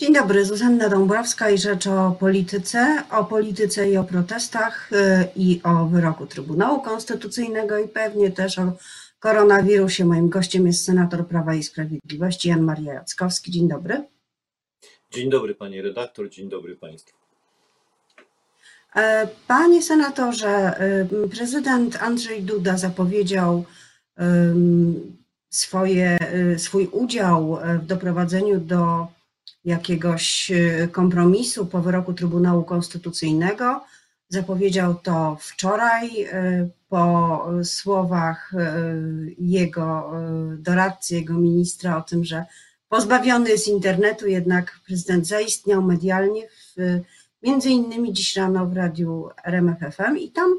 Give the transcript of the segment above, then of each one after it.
Dzień dobry, Zuzanna Dąbrowska i Rzecz o Polityce, o polityce i o protestach y, i o wyroku Trybunału Konstytucyjnego i pewnie też o koronawirusie. Moim gościem jest senator Prawa i Sprawiedliwości Jan Maria Jackowski. Dzień dobry. Dzień dobry pani redaktor, dzień dobry państwu. E, panie senatorze, y, prezydent Andrzej Duda zapowiedział swoje, y, swój udział w doprowadzeniu do jakiegoś y, kompromisu po wyroku Trybunału Konstytucyjnego. Zapowiedział to wczoraj y, po słowach y, jego doradcy, jego ministra o tym, że pozbawiony jest internetu, jednak prezydent zaistniał medialnie, w, między innymi dziś rano w radiu RMFFM i tam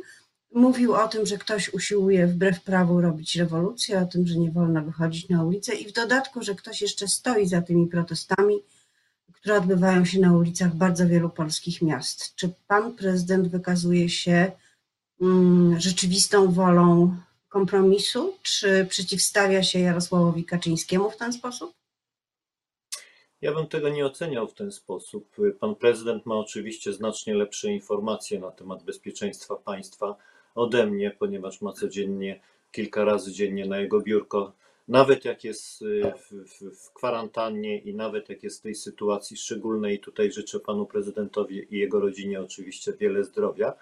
mówił o tym, że ktoś usiłuje wbrew prawu robić rewolucję, o tym, że nie wolno wychodzić na ulicę i w dodatku, że ktoś jeszcze stoi za tymi protestami, które odbywają się na ulicach bardzo wielu polskich miast. Czy pan prezydent wykazuje się mm, rzeczywistą wolą kompromisu, czy przeciwstawia się Jarosławowi Kaczyńskiemu w ten sposób? Ja bym tego nie oceniał w ten sposób. Pan prezydent ma oczywiście znacznie lepsze informacje na temat bezpieczeństwa państwa ode mnie, ponieważ ma codziennie, kilka razy dziennie na jego biurko nawet jak jest y, w, w, w, kwarantannie i nawet jak jest w tej sytuacji szczególnej, tutaj życzę panu prezydentowi i jego rodzinie oczywiście wiele zdrowia.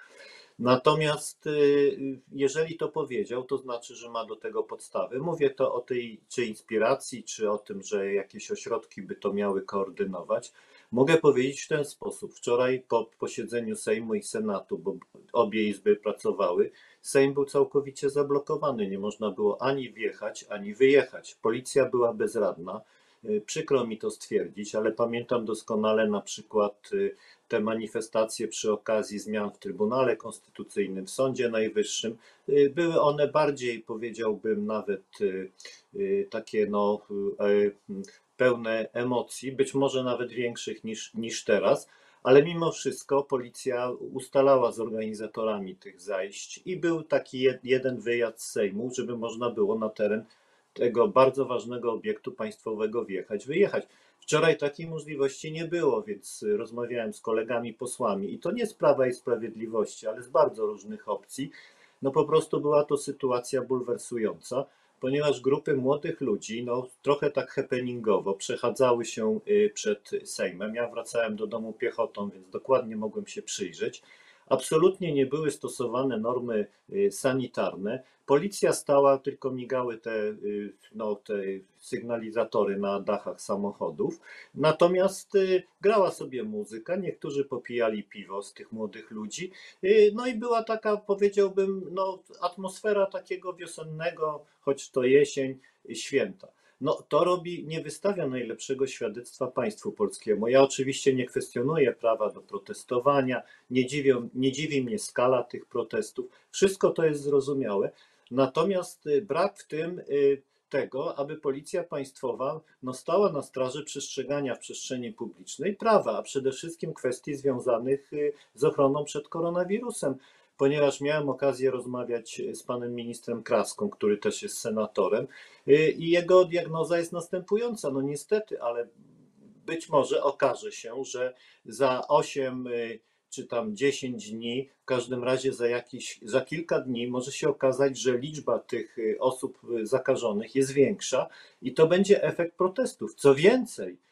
Natomiast y, jeżeli to powiedział, to znaczy, że ma do tego podstawy. Mówię to o tej czy inspiracji, czy o tym, że jakieś ośrodki by to miały koordynować. Mogę powiedzieć w ten sposób. Wczoraj po posiedzeniu Sejmu i Senatu, bo obie izby pracowały, Sejm był całkowicie zablokowany. Nie można było ani wjechać, ani wyjechać. Policja była bezradna. Y, przykro mi to stwierdzić, ale pamiętam doskonale na przykład y, te manifestacje przy okazji zmian w Trybunale Konstytucyjnym, w Sądzie Najwyższym. Y, były one bardziej, powiedziałbym, nawet takie no, pełne emocji, być może nawet większych niż, niż teraz, ale mimo wszystko policja ustalała z organizatorami tych zajść i był taki jeden wyjazd z Sejmu, żeby można było na teren tego bardzo ważnego obiektu państwowego wjechać, wyjechać. Wczoraj takiej możliwości nie było, więc rozmawiałem z kolegami posłami i to nie z Prawa i Sprawiedliwości, ale z bardzo różnych opcji. No po prostu była to sytuacja bulwersująca ponieważ grupy młodych ludzi, no trochę tak happeningowo, przechadzały się y, przed Sejmem. Ja wracałem do domu piechotą, więc dokładnie mogłem się przyjrzeć. Absolutnie nie były stosowane normy y, sanitarne. Policja stała, tylko migały te, y, no, te sygnalizatory na dachach samochodów. Natomiast y, grała sobie muzyka, niektórzy popijali piwo z tych młodych ludzi. No i była taka, powiedziałbym, no, atmosfera takiego wiosennego, choć to jesień, święta no to robi, nie wystawia najlepszego świadectwa państwu polskiemu. Ja oczywiście nie kwestionuję prawa do protestowania, nie, dziwią, nie dziwi mnie skala tych protestów, wszystko to jest zrozumiałe, natomiast y, brak w tym y, tego, aby policja państwowa no, stała na straży przestrzegania w przestrzeni publicznej prawa, a przede wszystkim kwestii związanych y, z ochroną przed koronawirusem ponieważ miałem okazję rozmawiać z panem ministrem Kraską, który też jest senatorem, i jego diagnoza jest następująca. No niestety, ale być może okaże się, że za 8 y, czy tam 10 dni, w każdym razie za, jakiś, za kilka dni może się okazać, że liczba tych y, osób zakażonych jest większa i to będzie efekt protestów. Co więcej, Y,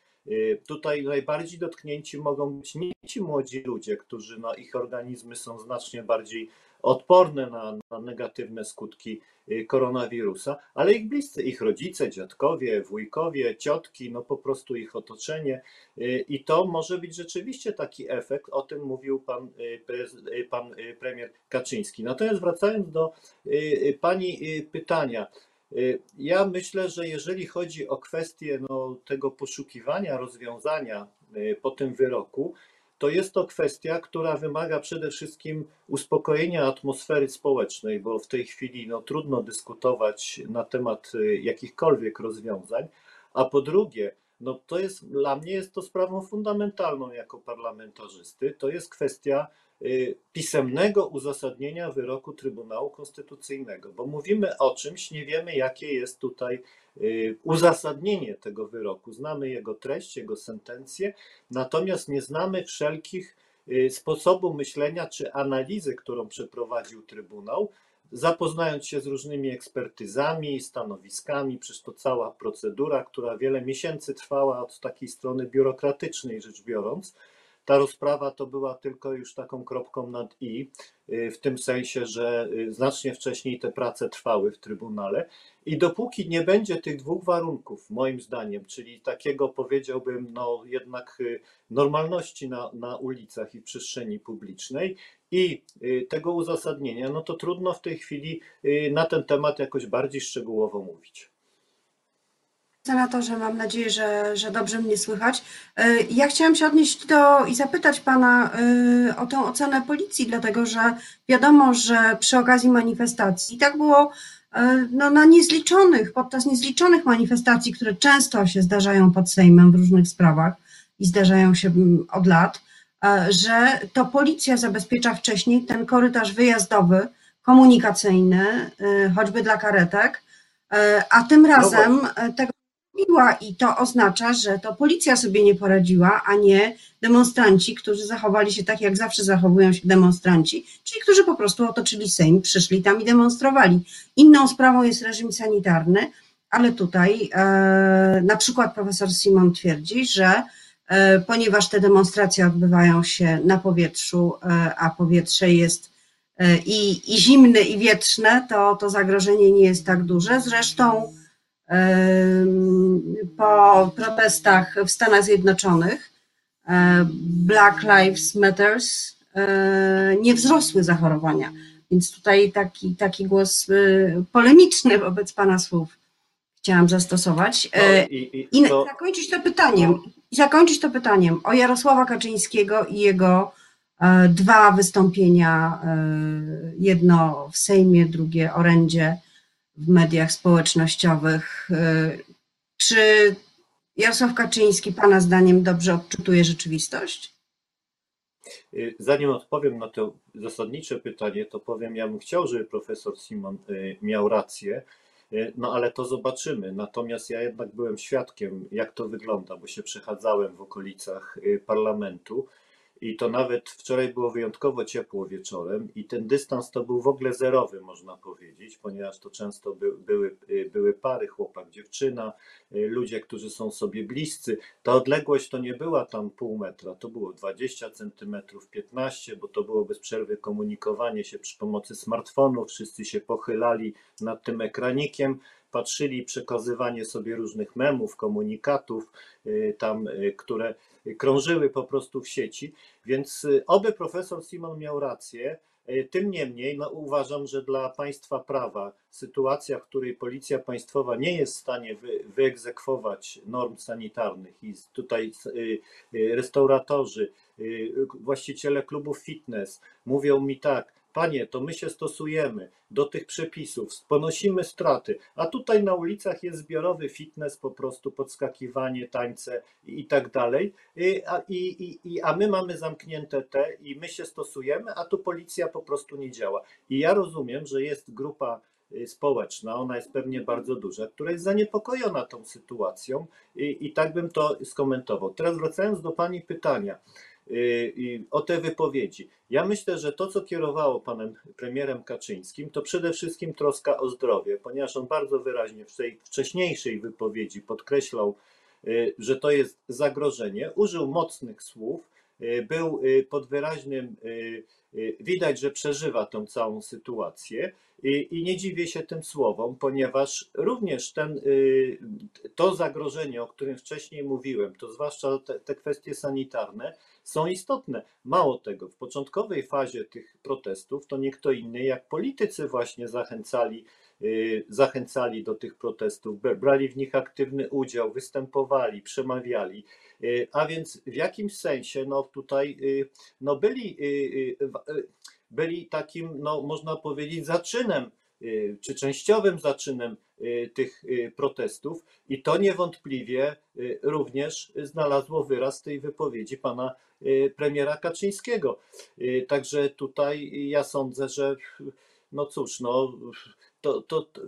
tutaj najbardziej dotknięci mogą być nie ci młodzi ludzie, którzy no, ich organizmy są znacznie bardziej odporne na, na, negatywne skutki y, koronawirusa, ale ich bliscy, ich rodzice, dziadkowie, wujkowie, ciotki, no po prostu ich otoczenie. Y, I to może być rzeczywiście taki efekt, o tym mówił pan, pan premier Kaczyński. Natomiast wracając do pani pytania, Y, ja myślę, że jeżeli chodzi o kwestię no, tego poszukiwania rozwiązania y, po tym wyroku, to jest to kwestia, która wymaga przede wszystkim uspokojenia atmosfery społecznej, bo w tej chwili no, trudno dyskutować na temat y, jakichkolwiek rozwiązań, a po drugie, no to jest dla mnie jest to sprawą fundamentalną jako parlamentarzysty. To jest kwestia y, pisemnego uzasadnienia wyroku Trybunału Konstytucyjnego, bo mówimy o czymś, nie wiemy jakie jest tutaj y, uzasadnienie tego wyroku. Znamy jego treść, jego sentencję, natomiast nie znamy wszelkich y, sposobu myślenia czy analizy, którą przeprowadził Trybunał, zapoznając się z różnymi ekspertyzami, stanowiskami, przecież to cała procedura, która wiele miesięcy trwała od takiej strony biurokratycznej rzecz biorąc. Ta rozprawa to była tylko już taką kropką nad i, y, w tym sensie, że y, znacznie wcześniej te prace trwały w Trybunale. I dopóki nie będzie tych dwóch warunków, moim zdaniem, czyli takiego powiedziałbym, no jednak y, normalności na, na ulicach i przestrzeni publicznej i tego uzasadnienia, no to trudno w tej chwili na ten temat jakoś bardziej szczegółowo mówić. Senatorze, mam nadzieję, że, że dobrze mnie słychać. E, Ja chciałam się odnieść do i zapytać Pana e, o tę ocenę policji, dlatego że wiadomo, że przy okazji manifestacji, tak było e, no, na niezliczonych, podczas niezliczonych manifestacji, które często się zdarzają pod Sejmem w różnych sprawach i zdarzają się mm, od lat, że to policja zabezpiecza wcześniej ten korytarz wyjazdowy, komunikacyjny, choćby dla karetek, a tym razem e, tego zrobiła i to oznacza, że to policja sobie nie poradziła, a nie demonstranci, którzy zachowali się tak, jak zawsze zachowują się demonstranci, czyli którzy po prostu otoczyli Sejm, przyszli tam i demonstrowali. Inną sprawą jest reżim sanitarny, ale tutaj e, na przykład profesor Simon twierdzi, że e, ponieważ te demonstracje odbywają się na powietrzu, e, a powietrze jest e, i, i zimne, i wietrzne, to, to zagrożenie nie jest tak duże. Zresztą po protestach w Stanach Zjednoczonych e, Black Lives Matters e, nie wzrosły zachorowania. Więc tutaj taki, taki głos e, polemiczny wobec Pana słów chciałam zastosować. No, i, I i to, zakończyć to pytaniem, i zakończyć to pytaniem o Jarosława Kaczyńskiego i jego dwa wystąpienia, jedno w Sejmie, drugie orędzie w mediach społecznościowych. E, Czy Jarosław Kaczyński Pana zdaniem dobrze odczytuje rzeczywistość? y, zanim odpowiem na to zasadnicze pytanie, to powiem, ja bym chciał, żeby profesor Simon y, miał rację, y, no ale to zobaczymy. Natomiast ja jednak byłem świadkiem, jak to wygląda, bo się przechadzałem w okolicach y, parlamentu. I to nawet wczoraj było wyjątkowo ciepło wieczorem, i ten dystans to był w ogóle zerowy, można powiedzieć, ponieważ to często by, były, y, były pary, chłopak, dziewczyna, y, ludzie, którzy są sobie bliscy. Ta odległość to nie była tam pół metra, to było 20 centymetrów, 15, bo to było bez przerwy komunikowanie się przy pomocy smartfonów, wszyscy się pochylali nad tym ekranikiem, patrzyli, przekazywanie sobie różnych memów, komunikatów, y, tam, y, które krążyły po prostu w sieci. Więc y, oby profesor Simon miał rację. Tym niemniej no, uważam, że dla państwa prawa sytuacja, w której policja państwowa nie jest w stanie wy, wyegzekwować norm sanitarnych i tutaj restauratorzy, właściciele klubów fitness mówią mi tak, panie, to my się stosujemy do tych przepisów, ponosimy straty, a tutaj na ulicach jest zbiorowy fitness, po prostu podskakiwanie, tańce i i tak dalej, Y, a, i, i, i, a my mamy zamknięte te i my się stosujemy, a tu policja po prostu nie działa. I ja rozumiem, że jest grupa y, społeczna, ona jest pewnie bardzo duża, która jest zaniepokojona tą sytuacją i, i tak bym to skomentował. Teraz wracając do Pani pytania o te wypowiedzi. Ja myślę, że to, co kierowało panem premierem Kaczyńskim, to przede wszystkim troska o zdrowie, ponieważ on bardzo wyraźnie w tej wcześniejszej wypowiedzi podkreślał, y, że to jest zagrożenie, użył mocnych słów, y, był y, pod wyraźnym, y, y, widać, że przeżywa tę całą sytuację i, nie dziwię się tym słowom, ponieważ również ten, y, to zagrożenie, o którym wcześniej mówiłem, to zwłaszcza te, te kwestie sanitarne, są istotne. Mało tego, w początkowej fazie tych protestów to nie kto inny jak politycy właśnie zachęcali, y, zachęcali do tych protestów, br- brali w nich aktywny udział, występowali, przemawiali. Y, A więc w jakimś sensie no tutaj y, no byli, byli takim, no można powiedzieć, zaczynem czy częściowym zaczynem y, tych y, protestów i to niewątpliwie y, również znalazło wyraz tej wypowiedzi pana y, premiera Kaczyńskiego. Y, Także tutaj ja sądzę, że no cóż, no to, to, to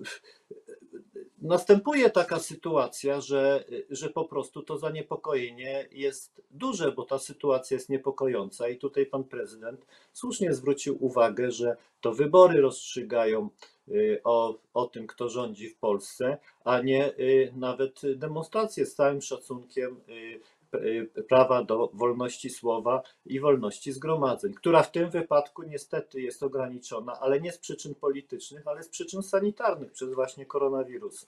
następuje taka sytuacja, że, że po prostu to zaniepokojenie jest duże, bo ta sytuacja jest niepokojąca i tutaj pan prezydent słusznie zwrócił uwagę, że to wybory rozstrzygają y, o, o tym, kto rządzi w Polsce, a nie y, nawet demonstracje z całym szacunkiem y, prawa do wolności słowa i wolności zgromadzeń, która w tym wypadku niestety jest ograniczona, ale nie z przyczyn politycznych, ale z przyczyn sanitarnych przez właśnie koronawirusa.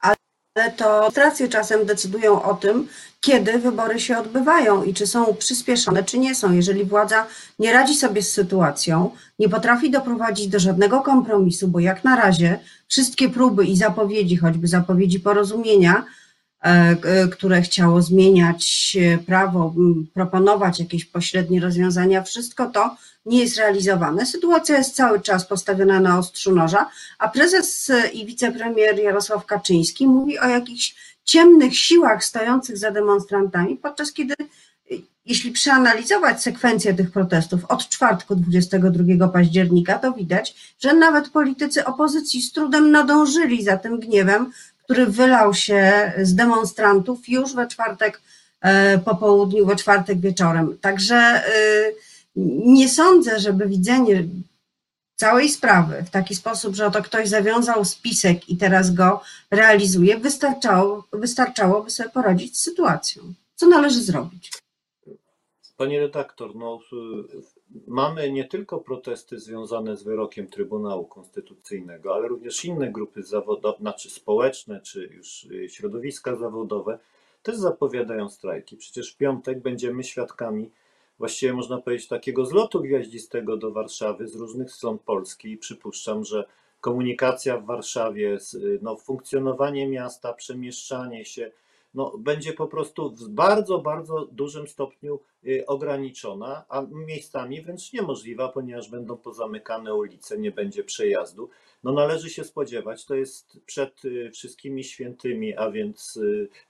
Ale to demonstracje czasem decydują o tym, kiedy wybory się odbywają i czy są przyspieszone, czy nie są. Jeżeli władza nie radzi sobie z sytuacją, nie potrafi doprowadzić do żadnego kompromisu, bo jak na razie wszystkie próby i zapowiedzi, choćby zapowiedzi porozumienia, które chciało zmieniać e, prawo, proponować jakieś pośrednie rozwiązania, wszystko to nie jest realizowane. Sytuacja jest cały czas postawiona na ostrzu noża, a prezes e, i wicepremier Jarosław Kaczyński mówi o jakichś ciemnych siłach stojących za demonstrantami, podczas kiedy, jeśli przeanalizować sekwencję tych protestów od czwartku 22 października, to widać, że nawet politycy opozycji z trudem nadążyli za tym gniewem, który wylał się z demonstrantów już we czwartek e, po południu, we czwartek wieczorem. Także y, nie sądzę, żeby widzenie całej sprawy w taki sposób, że oto ktoś zawiązał spisek i teraz go realizuje, wystarczało, wystarczałoby sobie poradzić z sytuacją. Co należy zrobić? Panie redaktor, no, mamy nie tylko protesty związane z wyrokiem Trybunału Konstytucyjnego, ale również inne grupy zawodowe, znaczy społeczne, czy już y, środowiska zawodowe też zapowiadają strajki. Przecież w piątek będziemy świadkami, właściwie można powiedzieć, takiego zlotu gwiaździstego do Warszawy z różnych stron Polski i przypuszczam, że komunikacja w Warszawie, y, no, funkcjonowanie miasta, przemieszczanie się, no, będzie po prostu w bardzo, bardzo dużym stopniu y, ograniczona, a miejscami wręcz niemożliwa, ponieważ będą pozamykane ulice, nie będzie przejazdu. No należy się spodziewać, to jest przed y, wszystkimi świętymi, a więc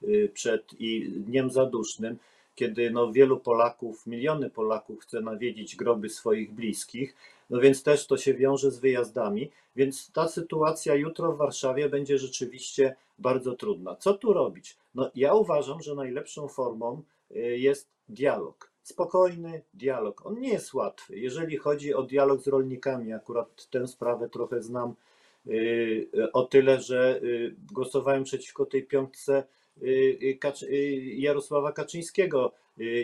y, przed i Dniem Zadusznym, kiedy no wielu Polaków, miliony Polaków chce nawiedzić groby swoich bliskich, no więc też to się wiąże z wyjazdami, więc ta sytuacja jutro w Warszawie będzie rzeczywiście bardzo trudna. Co tu robić? No ja uważam, że najlepszą formą y, jest dialog. Spokojny dialog. On nie jest łatwy. Jeżeli chodzi o dialog z rolnikami, akurat tę sprawę trochę znam y, o tyle, że y, głosowałem przeciwko tej piątce Jarosława Kaczyńskiego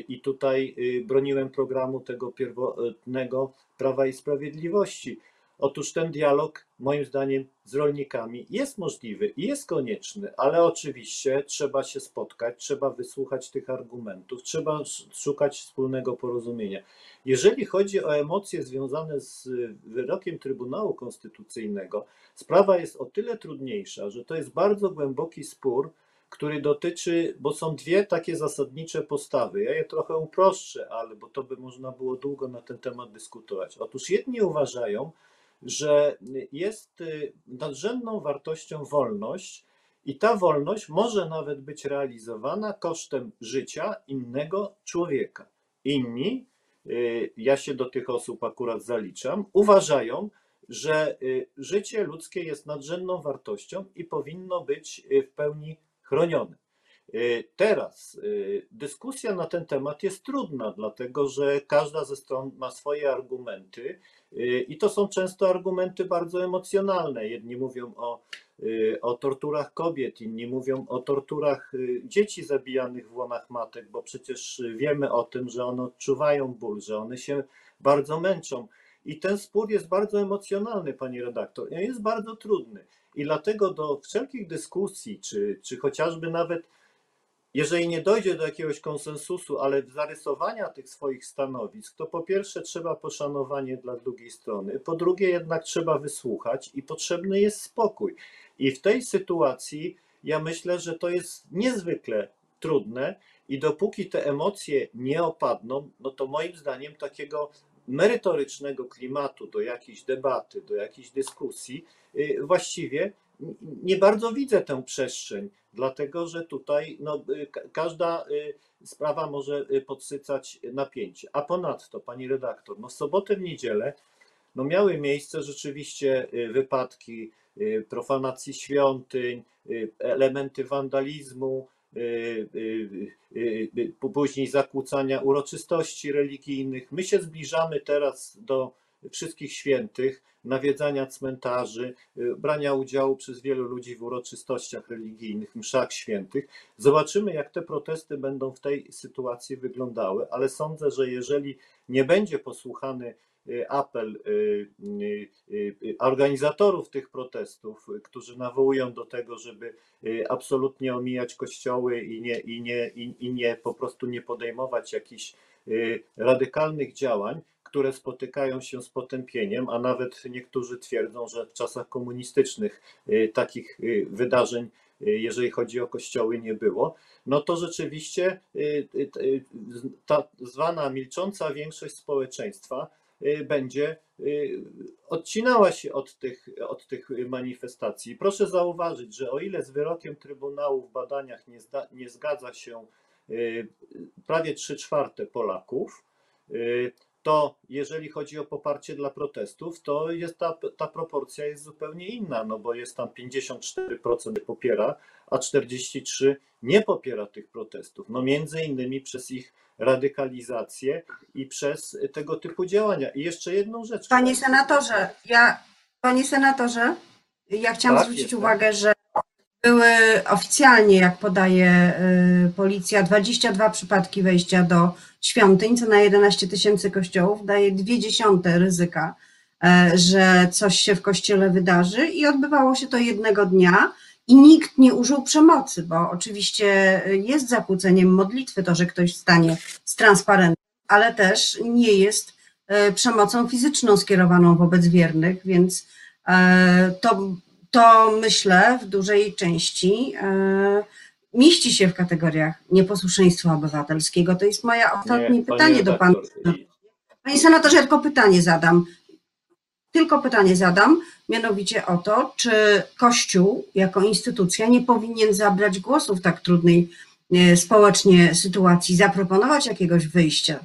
i tutaj broniłem programu tego pierwotnego Prawa i Sprawiedliwości. Otóż ten dialog, moim zdaniem, z rolnikami jest możliwy i jest konieczny, ale oczywiście trzeba się spotkać, trzeba wysłuchać tych argumentów, trzeba sz- szukać wspólnego porozumienia. Jeżeli chodzi o emocje związane z wyrokiem Trybunału Konstytucyjnego, sprawa jest o tyle trudniejsza, że to jest bardzo głęboki spór, który dotyczy, bo są dwie takie zasadnicze postawy. Ja je trochę uproszczę, ale bo to by można było długo na ten temat dyskutować. Otóż jedni uważają, że jest y, nadrzędną wartością wolność i ta wolność może nawet być realizowana kosztem życia innego człowieka. Inni, y, ja się do tych osób akurat zaliczam, uważają, że y, życie ludzkie jest nadrzędną wartością i powinno być w pełni chronione. Y, Teraz y, dyskusja na ten temat jest trudna, dlatego że każda ze stron ma swoje argumenty y, i to są często argumenty bardzo emocjonalne. Jedni mówią o, o torturach kobiet, inni mówią o torturach dzieci zabijanych w łonach matek, bo przecież wiemy o tym, że one odczuwają ból, że one się bardzo męczą. I ten spór jest bardzo emocjonalny, pani redaktor, jest bardzo trudny. I dlatego do wszelkich dyskusji, czy, czy chociażby nawet jeżeli nie dojdzie do jakiegoś konsensusu, ale zarysowania tych swoich stanowisk, to po pierwsze trzeba poszanowanie dla drugiej strony, po drugie jednak trzeba wysłuchać i potrzebny jest spokój. I w tej sytuacji ja myślę, że to jest niezwykle trudne i dopóki te emocje nie opadną, no to moim zdaniem takiego merytorycznego klimatu, do jakiejś debaty, do jakiejś dyskusji, y, właściwie nie bardzo widzę tę przestrzeń, dlatego że tutaj no, y, ka- każda y, sprawa może y, podsycać napięcie. A ponadto, pani redaktor, no w sobotę, w niedzielę no miały miejsce rzeczywiście wypadki profanacji świątyń, elementy wandalizmu, później zakłócania uroczystości religijnych. My się zbliżamy teraz do wszystkich świętych, nawiedzania cmentarzy, y, brania udziału przez wielu ludzi w uroczystościach religijnych, mszach świętych. Zobaczymy, jak te protesty będą w tej sytuacji wyglądały, ale sądzę, że jeżeli nie będzie posłuchany y, apel y, organizatorów tych protestów, którzy nawołują do tego, żeby absolutnie omijać kościoły i nie, i nie, i, nie po prostu nie podejmować jakichś radykalnych działań, które spotykają się z potępieniem, a nawet niektórzy twierdzą, że w czasach komunistycznych y, takich y, wydarzeń, y, jeżeli chodzi o kościoły, nie było, no to rzeczywiście ta zwana milcząca większość społeczeństwa będzie odcinała się od tych, od tych manifestacji. Proszę zauważyć, że o ile z wyrokiem Trybunału w badaniach nie, zda, nie zgadza się prawie 3 czwarte Polaków, to jeżeli chodzi o poparcie dla protestów, to jest ta, ta proporcja jest zupełnie inna, no bo jest tam 54% popiera, a 43% nie popiera tych protestów. No między innymi przez ich radykalizację i przez tego typu działania. I jeszcze jedną rzecz. Panie senatorze, ja, panie senatorze, ja chciałam Tak, zwrócić jestem. uwagę, że były oficjalnie, jak podaje y, policja, 22 przypadki wejścia do świątyń, co na 11 tysięcy kościołów daje dwie dziesiąte ryzyka, e, że coś się w kościele wydarzy i odbywało się to jednego dnia i nikt nie użył przemocy, bo oczywiście jest zakłóceniem modlitwy to, że ktoś stanie z transparentem, ale też nie jest e, przemocą fizyczną skierowaną wobec wiernych, więc e, to, to myślę w dużej części e, mieści się w kategoriach nieposłuszeństwa obywatelskiego. To jest moje ostatnie Nie, pytanie do pana. Panie senatorze, tylko pytanie zadam. Tylko pytanie zadam, mianowicie o to, czy Kościół jako instytucja nie powinien zabrać głosu w tak trudnej e, społecznie sytuacji, zaproponować jakiegoś wyjścia.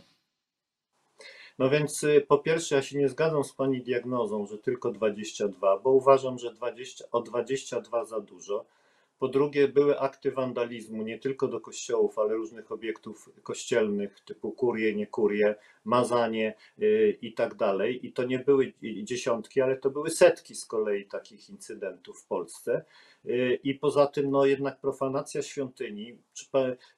No więc y, po pierwsze, ja się nie zgadzam z Pani diagnozą, że tylko 22, bo uważam, że 20, o 22 za dużo. Po drugie, były akty wandalizmu nie tylko do kościołów, ale różnych obiektów kościelnych typu kurie, nie kurie, mazanie y, i tak dalej. I to nie były dziesiątki, ale to były setki z kolei takich incydentów w Polsce. Y, I poza tym, no jednak profanacja świątyni,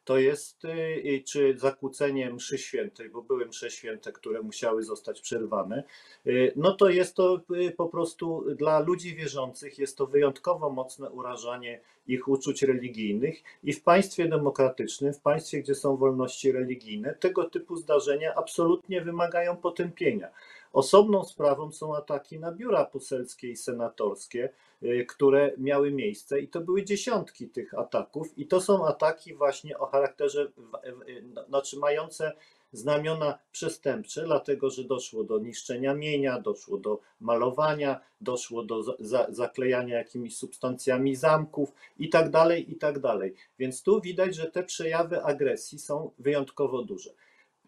to jest, y, czy zakłócenie mszy świętej, bo były msze święte, które musiały zostać przerwane, y, no to jest to po prostu dla ludzi wierzących jest to wyjątkowo mocne urażanie ich uczuć religijnych i w państwie demokratycznym, w państwie, gdzie są wolności religijne, tego typu zdarzenia absolutnie wymagają potępienia. Osobną sprawą są ataki na biura poselskie i senatorskie, y, które miały miejsce i to były dziesiątki tych ataków i to są ataki właśnie o charakterze, znaczy mające znamiona przestępcze, dlatego że doszło do niszczenia mienia, doszło do malowania, doszło do za, zaklejania jakimiś substancjami zamków i tak dalej, i tak dalej. Więc tu widać, że te przejawy agresji są wyjątkowo duże.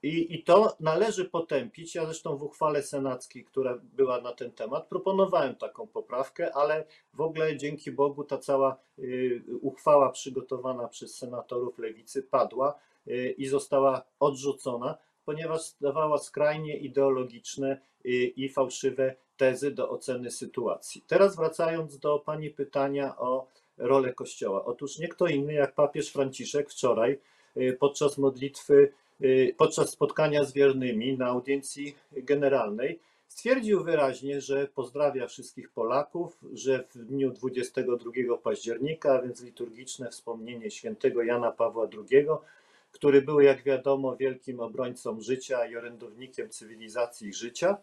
I, I to należy potępić. Ja zresztą w uchwale senackiej, która była na ten temat, proponowałem taką poprawkę, ale w ogóle dzięki Bogu ta cała y, uchwała przygotowana przez senatorów lewicy padła y, i została odrzucona, ponieważ dawała skrajnie ideologiczne y, i fałszywe tezy do oceny sytuacji. Teraz wracając do Pani pytania o rolę Kościoła. Otóż nie kto inny jak papież Franciszek wczoraj podczas modlitwy podczas spotkania z wiernymi na audiencji generalnej stwierdził wyraźnie, że pozdrawia wszystkich Polaków, że w dniu 22 października, a więc liturgiczne wspomnienie świętego Jana Pawła II, który był, jak wiadomo, wielkim obrońcą życia i orędownikiem cywilizacji życia,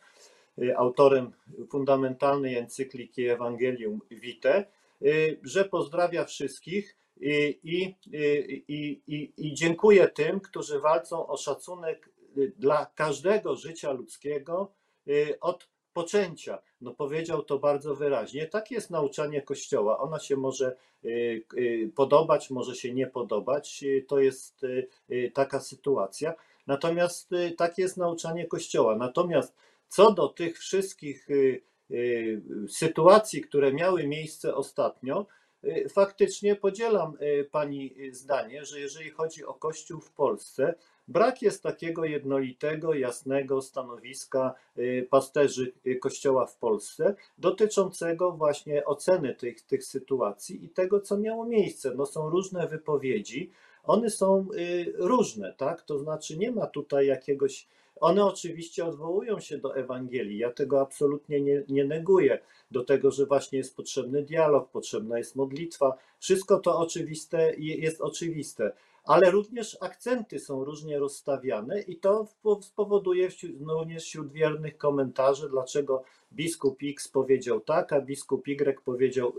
y, autorem fundamentalnej encykliki Evangelium Vitae, y, że pozdrawia wszystkich i, i, i, i, i, i dziękuję tym, którzy walczą o szacunek y, dla każdego życia ludzkiego y, od poczęcia. No powiedział to bardzo wyraźnie. Takie jest nauczanie Kościoła. Ona się może y, y, podobać, może się nie podobać. Y, To jest y, y, taka sytuacja. Natomiast y, takie jest nauczanie Kościoła. Natomiast co do tych wszystkich y, y, sytuacji, które miały miejsce ostatnio, y, faktycznie podzielam y, Pani zdanie, że jeżeli chodzi o Kościół w Polsce, brak jest takiego jednolitego, jasnego stanowiska y, pasterzy y, Kościoła w Polsce dotyczącego właśnie oceny tych, tych sytuacji i tego, co miało miejsce. No są różne wypowiedzi, one są y, różne, tak? To znaczy nie ma tutaj jakiegoś. One oczywiście odwołują się do Ewangelii. Ja tego absolutnie nie, nie neguję. Do tego, że właśnie jest potrzebny dialog, potrzebna jest modlitwa. Wszystko to oczywiste je- jest oczywiste, ale również akcenty są różnie rozstawiane i to spowoduje no, również wśród wiernych komentarzy, dlaczego biskup X powiedział tak, a biskup Y powiedział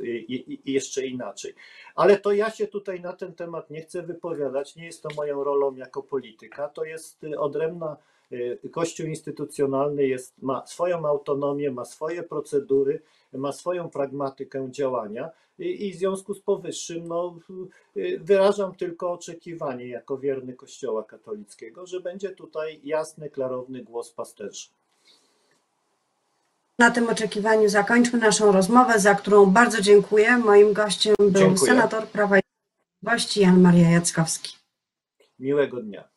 jeszcze inaczej. Ale to ja się tutaj na ten temat nie chcę wypowiadać, nie jest to moją rolą jako polityka, to jest odrębna, Kościół instytucjonalny jest, ma swoją autonomię, ma swoje procedury, ma swoją pragmatykę działania i, i w związku z powyższym no, y, wyrażam tylko oczekiwanie jako wierny Kościoła katolickiego, że będzie tutaj jasny, klarowny głos pasterzy. Na tym oczekiwaniu zakończmy naszą rozmowę, za którą bardzo dziękuję. Moim gościem był Dziękuję. senator Prawa i Sprawiedliwości Jan Maria Jackowski. Miłego dnia.